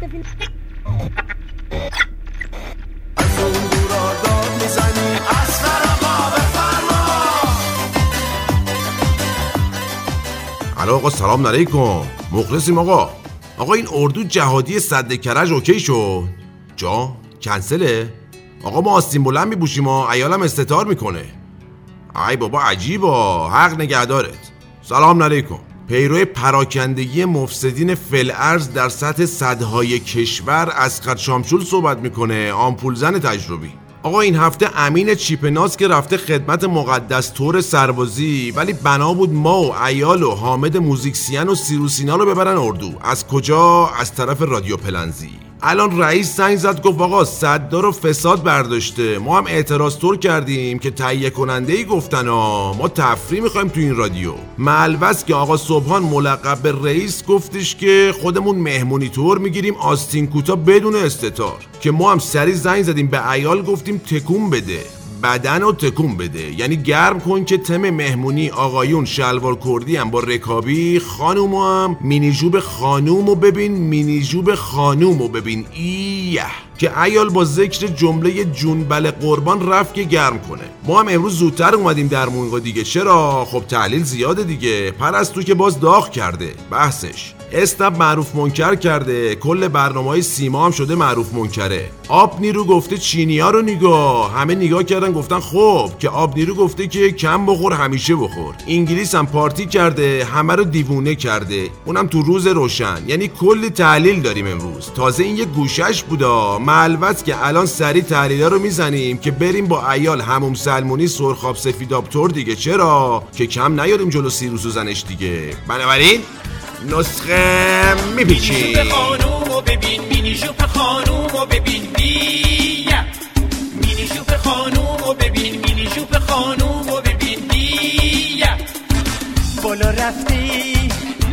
الو آقا سلام علیکم. مخلصیم آقا. آقا این اردو جهادی صد کرج اوکی شد؟ جا کنسله؟ آقا ما آستین بلند میبوشیم و ایالم استتار می‌کنه. ای بابا عجیبا. حق نگهدارت. سلام علیکم. پیرو پراکندگی مفسدین فلعرز در سطح صدهای کشور از شامچول صحبت می‌کنه. آمپول زن تجربی. آقا این هفته امین چیپناس که رفته خدمت مقدس تور سربازی ولی بنا بود ما و ایال و حامد موزیکسیان و سیروسینا رو ببرن اردو. از کجا؟ از طرف رادیو پلنزی. الان رئیس زنگ زد گفت آقا صددار رو فساد برداشته. ما هم اعتراض طور کردیم که تهیه کننده ای گفتن ها. ما تفریح می‌خوایم تو این رادیو. ملوس که آقا صبحان ملقب به رئیس گفتش که خودمون مهمونی تور می‌گیریم آستین کوتا بدون استتار. که ما هم سری زنگ زدیم به ایال گفتیم تکون بده. بدن رو تکون بده. یعنی گرم کن که تم مهمونی آقایون شلوار کردی هم با رکابی خانوم هم مینیجوب خانوم رو ببین مینیجوب خانوم رو ببین. ایه. که ایال با ذکر جمله جونبل قربان رفت که گرم کنه. ما هم امروز زودتر اومدیم در مونگا دیگه. چرا؟ خب تحلیل زیاده دیگه. پرستو که باز داغ کرده. بحثش. اسنپ معروف منکر کرده. کل برنامه های سیما هم شده معروف منکره. آب نیرو گفته چینیا رو نگاه. همه نگاه کردن گفتن خب که آب نیرو گفته که کم بخور همیشه بخور. انگلیس هم پارتی کرده همه رو دیوونه کرده. اونم تو روز روشن. یعنی کلی تحلیل داریم امروز. تازه این یه گوشش بودا. ملوت که الان سری تحلیل رو می‌زنیم که بریم با ایال هموم سلمونی سرخاب سفیداب تور دیگه. چرا؟ که کم نیاریم جلو سیروس زنش دیگه. بنابراین نسخه میپیچی. خانومو ببین مینی جوپ خانومو ببین. بیا. مینی جوپ خانومو ببین مینی جوپ خانومو ببین. بیا. بالا رفتی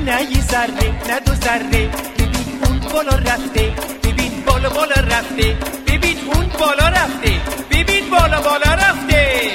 نه یه ذره نه دو ذره. ببین اون بالا رفته ببین بالا بالا رفته. ببین اون بالا رفته ببین بالا بالا رفته.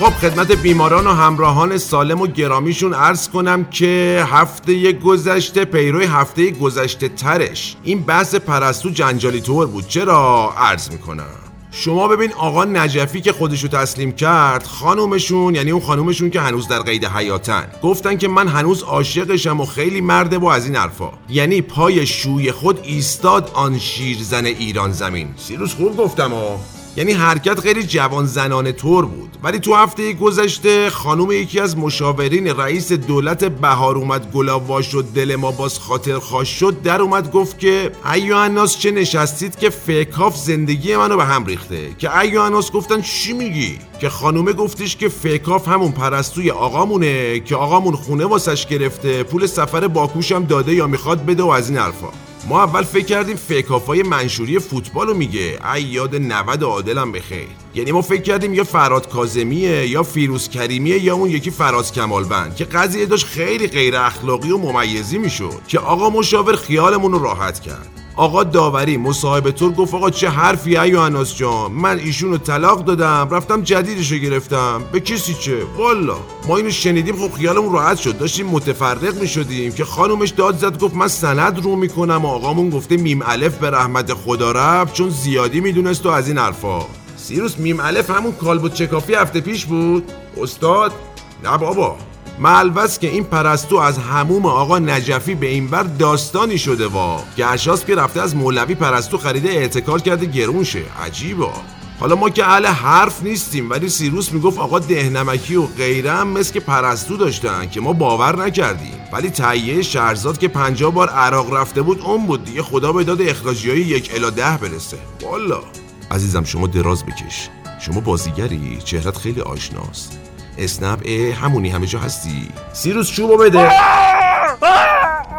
خب خدمت بیماران و همراهان سالم و گرامیشون عرض کنم که هفته گذشته پیروی هفته گذشته ترش. این بحث پرستو جنجالی طور بود. چرا؟ عرض می‌کنم. شما ببین آقا نجفی که خودشو تسلیم کرد خانومشون یعنی اون خانومشون که هنوز در قید حیاتن گفتن که من هنوز عاشقشم و خیلی مرده و از این حرفا. یعنی پای شوی خود ایستاد آن شیرزن ایران زمین. سیروس خوب گفتم ها یعنی حرکت خیلی جوان زنانه طور بود. ولی تو هفته گذشته خانم یکی از مشاورین رئیس دولت بهار اومد گلاوا شد دل ما باز خاطر خواش شد. در اومد گفت که ایها الناس چه نشستید که فکاف زندگی منو به هم ریخته؟ که ایها الناس گفتن چی میگی؟ که خانومه گفتش که فکاف همون پرستوی آقامونه که آقامون خونه واسش گرفته پول سفر باکوش هم داده یا می‌خواد بده و از این حرفا. ما اول فکر کردیم فکافای منشوری فوتبال رو میگه. ای یاد 90 عادلم بخیر. یعنی ما فکر کردیم یا فراد کازمیه یا فیروز کریمیه یا اون یکی فراز کمالبند که قضیه داشت خیلی غیر اخلاقی و ممیزی می‌شد که آقا مشاور خیالمون رو راحت کرد. آقا داوری مصاحبه طور گفت آقا چه حرفی ای اناس جان؟ من ایشون رو طلاق دادم رفتم جدیدش گرفتم. به کسی چه؟ والا. ما اینو شنیدیم خب خیالمون راحت شد. داشتیم متفرق می شدیم که خانومش داد زد گفت من سند رو می‌کنم و آقامون گفته میم الف به رحمت خدا رفت چون زیادی می‌دونست و از این حرفا. سیروس میم الف همون کالبوت چکافی هفته پیش بود؟ استاد؟ نه بابا. ملوس که این پرستو از هموم آقا نجفی به این بر داستانی شده وا. که اشاس که رفته از مولوی پرستو خریده اعتکار کرده گرون شه. عجیبا حالا ما که اهل حرف نیستیم ولی سیروس می‌گفت آقا دهنمکی و غیره هم مثل که پرستو داشتن که ما باور نکردیم. ولی تهیه شهرزاد که پنجاه بار عراق رفته بود اون بود دیگه. خدا به داد اخراجی های یک الا ده برسه. والا. عزیزم شما دراز بکش. شما بازیگری چهرت خیلی آشناست. اسنپ همونی همه جا هستی. سیروس چوبو بده.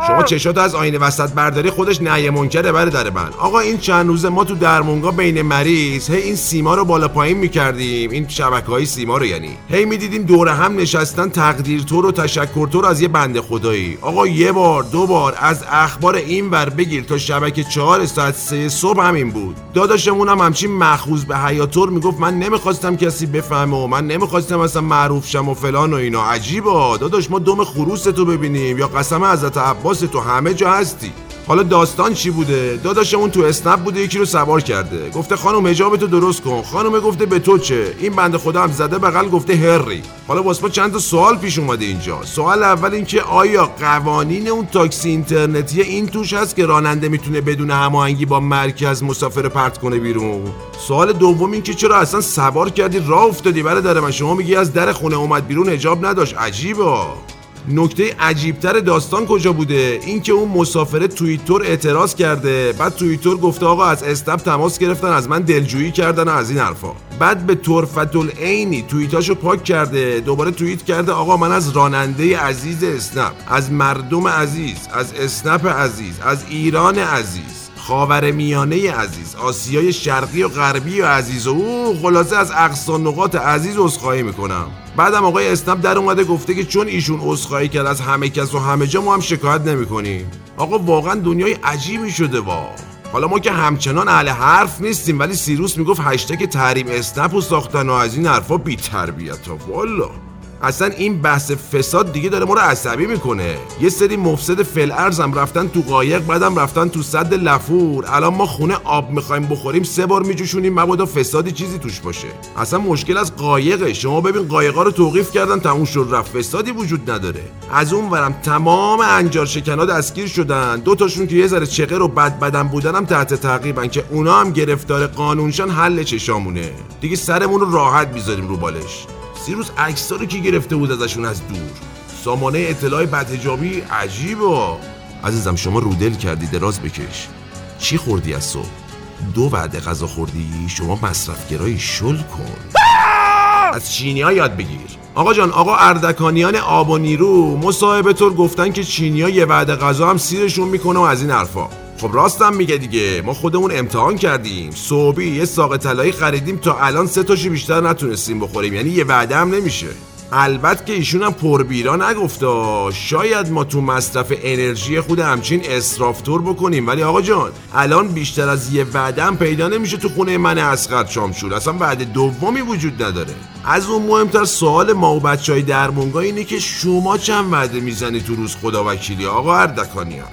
شما چشاتو از آینه وسط برداری خودش نهی منکره بره در من. آقا این چند روزه ما تو درمونگا بین مریض هی این سیما رو بالا پایین می‌کردیم. این شبکه های سیما رو یعنی. هی می‌دیدیم دور هم نشستن تقدیر تو و تشکر تو از یه بنده خدایی. آقا یه بار دو بار از اخبار این ور بگیر تا شبکه چهار ساعت سه صبح همین بود. داداشمون هم همچین مخوز به حیاتور می‌گفت من نمی‌خواستم کسی بفهمه و من نمی‌خواستم اصلا معروف شم و فلان و اینا. عجیبا. داداش ما دم خروس تو ببینیم یا قسم حضرت عباس تو همه جا هستی. حالا داستان چی بوده؟ داداشمون تو اسنپ بوده یکی رو سوار کرده. گفته خانم تو درست کن. خانم گفته به تو چه؟ این بنده خدا هم زده بغل گفته هری. حالا واسه چند تا سوال پیش اومده اینجا. سوال اول اینکه آیا قوانین اون تاکسی اینترنتی این توش هست که راننده می‌تونه بدون هماهنگی با مرکز مسافر پرت کنه بیرون؟ سوال دوم این که چرا اصلا سوار کردی؟ راه افتادی برادر من. شما میگی از در خونه اومد بیرون حجاب نداشت. عجیبه. نکته عجیبتر داستان کجا بوده؟ اینکه اون مسافر توییتر اعتراض کرده بعد توییتر گفته آقا از استپ تماس گرفتن از من دلجویی کردن از این حرفا. بعد به طرفت العینی توییتاشو پاک کرده دوباره توییت کرده آقا من از راننده عزیز اسنپ از مردم عزیز از اسنپ عزیز از ایران عزیز. خاور میانه عزیز آسیای شرقی و غربی و عزیز و او خلاصه از اقصا نقاط عزیز عذرخواهی می‌کنم. بعدم آقای اسنپ در اومده گفته که چون ایشون عذرخواهی کرد از همه کس و همه جا ما هم شکایت نمی‌کنیم. آقا واقعا دنیای عجیبی شده وا. حالا ما که همچنان اهل حرف نیستیم ولی سیروس می‌گفت هشتگ تحریم اسنپ و ساختن و از این حرفا بی تربیت والا. اصلا این بحث فساد دیگه داره ما رو عصبی می‌کنه. یه سری مفسد فل ارزم رفتن تو قایق بعدم رفتن تو صد لفور. الان ما خونه آب می‌خوایم بخوریم سه بار میجوشونیم مبادا فسادی چیزی توش باشه. اصلا مشکل از قایقه. شما ببین قایقا رو توقیف کردن تموم شد رفت. فسادی وجود نداره. از اون ورم تمام انجار شکنا دستگیر شدن. دو تاشون که یه ذره چقه رو بد بدن بودنم تحت تعقیبن که اونا هم گرفتار قانونشان حل چشامونه. دیگه سرمون رو راحت می‌ذاریم رو بالش. سیروس عکس رو کی گرفته بود ازشون از دور؟ سامانه اطلاع بدهجابی عجیبه. عزیزم شما رودل کردی دراز بکش. چی خوردی از صبح؟ دو وعده غذا خوردی شما مصرفگرایی شل کن. از چینی ها یاد بگیر. آقا جان آقا اردکانیان آب و نیرو مصاحبه طور گفتن که چینی ها یه وعده غذا هم سیرشون می‌کنه و از این حرفا. خب راستم میگه دیگه. ما خودمون امتحان کردیم. صوبی یه ساق طلایی خریدیم تا الان سه تاشی بیشتر نتونستیم بخوریم. یعنی یه وعده هم نمیشه. البته که ایشون هم پربیرا نگفتا. شاید ما تو مصرف انرژی خود همچین اسرافتور بکنیم. ولی آقا جان الان بیشتر از یه وعده هم پیدا نمیشه تو خونه من اسقد شامشور. اصلا وعده دومی وجود نداره. از اون مهمتر سوال ما و بچه های درمونگا اینه که شما چند وعده می‌زنی تو روز خدا وکیلی آقا اردکانیان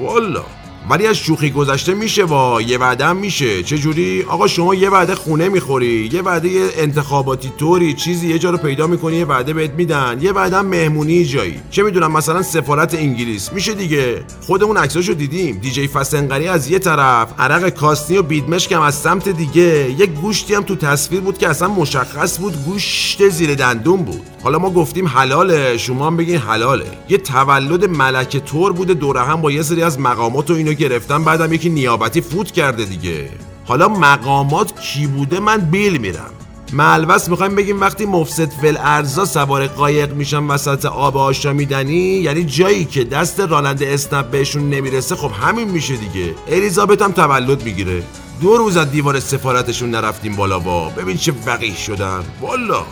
والا ولی از شوخی گذشته میشه وا یه وعده هم میشه. چه جوری آقا شما یه وعده خونه می‌خوری یه وعده انتخاباتی طوری چیزی یه جا رو پیدا می‌کنی یه وعده بهت میدن. یه وعده هم مهمونی جایی. چه می‌دونم مثلا سفارت انگلیس. میشه دیگه. خودمون عکساشو دیدیم. دیجی فسنقری از یه طرف عرق کاسنی و بیدمشک هم از سمت دیگه. یه گوشتی هم تو تصویر بود که اصلا مشخص بود گوشت زیر دندون بود. حالا ما گفتیم حلاله شما هم بگین حلاله. یه تولد ملکه تور بوده دوره هم با یه سری از مقامات و اینو گرفتن بعدم یکی نیابتی فوت کرده دیگه. حالا مقامات کی بوده من بیل میرم. ملوس می‌خوایم بگیم وقتی مفسد فل ارزا سوار قایق میشن وسط آب آشامیدنی یعنی جایی که دست راننده اسنپ بهشون نمی‌رسه خب همین میشه دیگه. الیزابت هم تولد می‌گیره. دو روز از دیوار سفارتشون نرفتیم بالا با ببین چه وقیح شدن والا.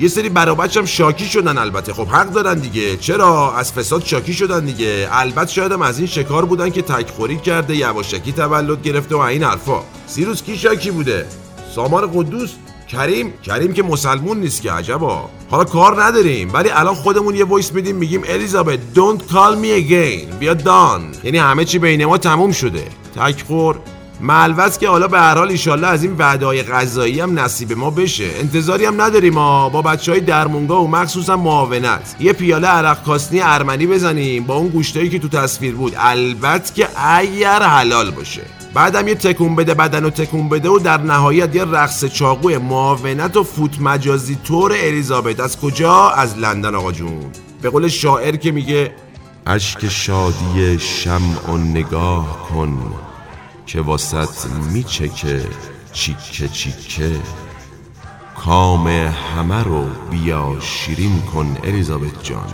یه سری برابچ هم شاکی شدن البته. خب حق دارن دیگه. چرا؟ از فساد شاکی شدن دیگه. البته شاید هم از این شکار بودن که تکخوری کرده یواشکی تولد گرفته و این حرفا. سیروس کی شاکی بوده؟ سامان قدوس؟ کریم؟ کریم که مسلمون نیست که عجبا. حالا کار نداریم ولی الان خودمون یه وایس میدیم میگیم الیزابت don't call me again. بیا دان. یعنی همه چی بین ما تموم شده. تکخور ملوز که حالا به هر حال ایشالله از این وعدای غذایی هم نصیب ما بشه. انتظاری هم نداریم ما. با بچه های درمونگا و مخصوصا معاونت. یه پیاله عرق کاسنی ارمنی بزنیم با اون گوشتایی که تو تصویر بود. البته که اگر حلال باشه. بعدم یه تکون بده بدن و تکون بده و در نهایت یه رقص چاقوی معاونت و فوت مجازی طور الیزابت. از کجا؟ از لندن آقا جون. به قول شاعر که میگه اشک شادی شمع و نگاه کن. که واسط میچکه چیکه چیکه. کام همه رو بیا شیرین کن الیزابت جان.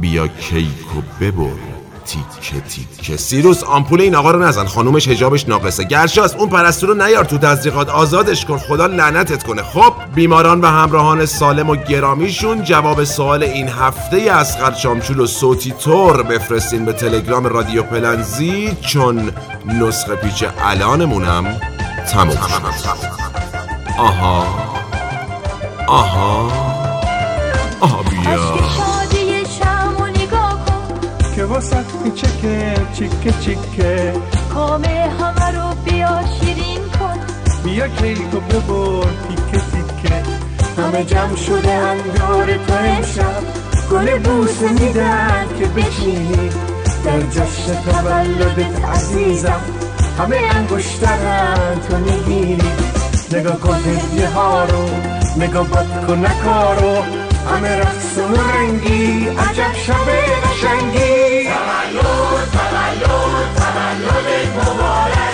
بیا کیک و ببر. تیکه تیکه. سیروس آمپول این آقا رو نزن. خانومش هجابش ناقصه. گرشاس اون پرستو رو نیار تو تزریقات. آزادش کن. خدا لعنتت کنه. خب بیماران و همراهان سالم و گرامیشون جواب سوال این هفته از شامچول و صوتی تور بفرستین به تلگرام رادیو پلنزی چون نسخه پیچ الانمونم تموم آها. آها. آها بیا. واسه کوچکه چیکه چیکه کام همه رو بیا شیرین کن. بیا کیک و ببر تیکه تیکه. همه جمع شده هم دور تو امشب. گل بوسه میدن که بشینی. در جشن تولدت عزیزم. همه انگشترن تو می‌گیری. نگاه کن هدیه ها رو. نگاه بد کن نکارو همه رقص و رنگی عجب شب قشنگی. Hallelujah.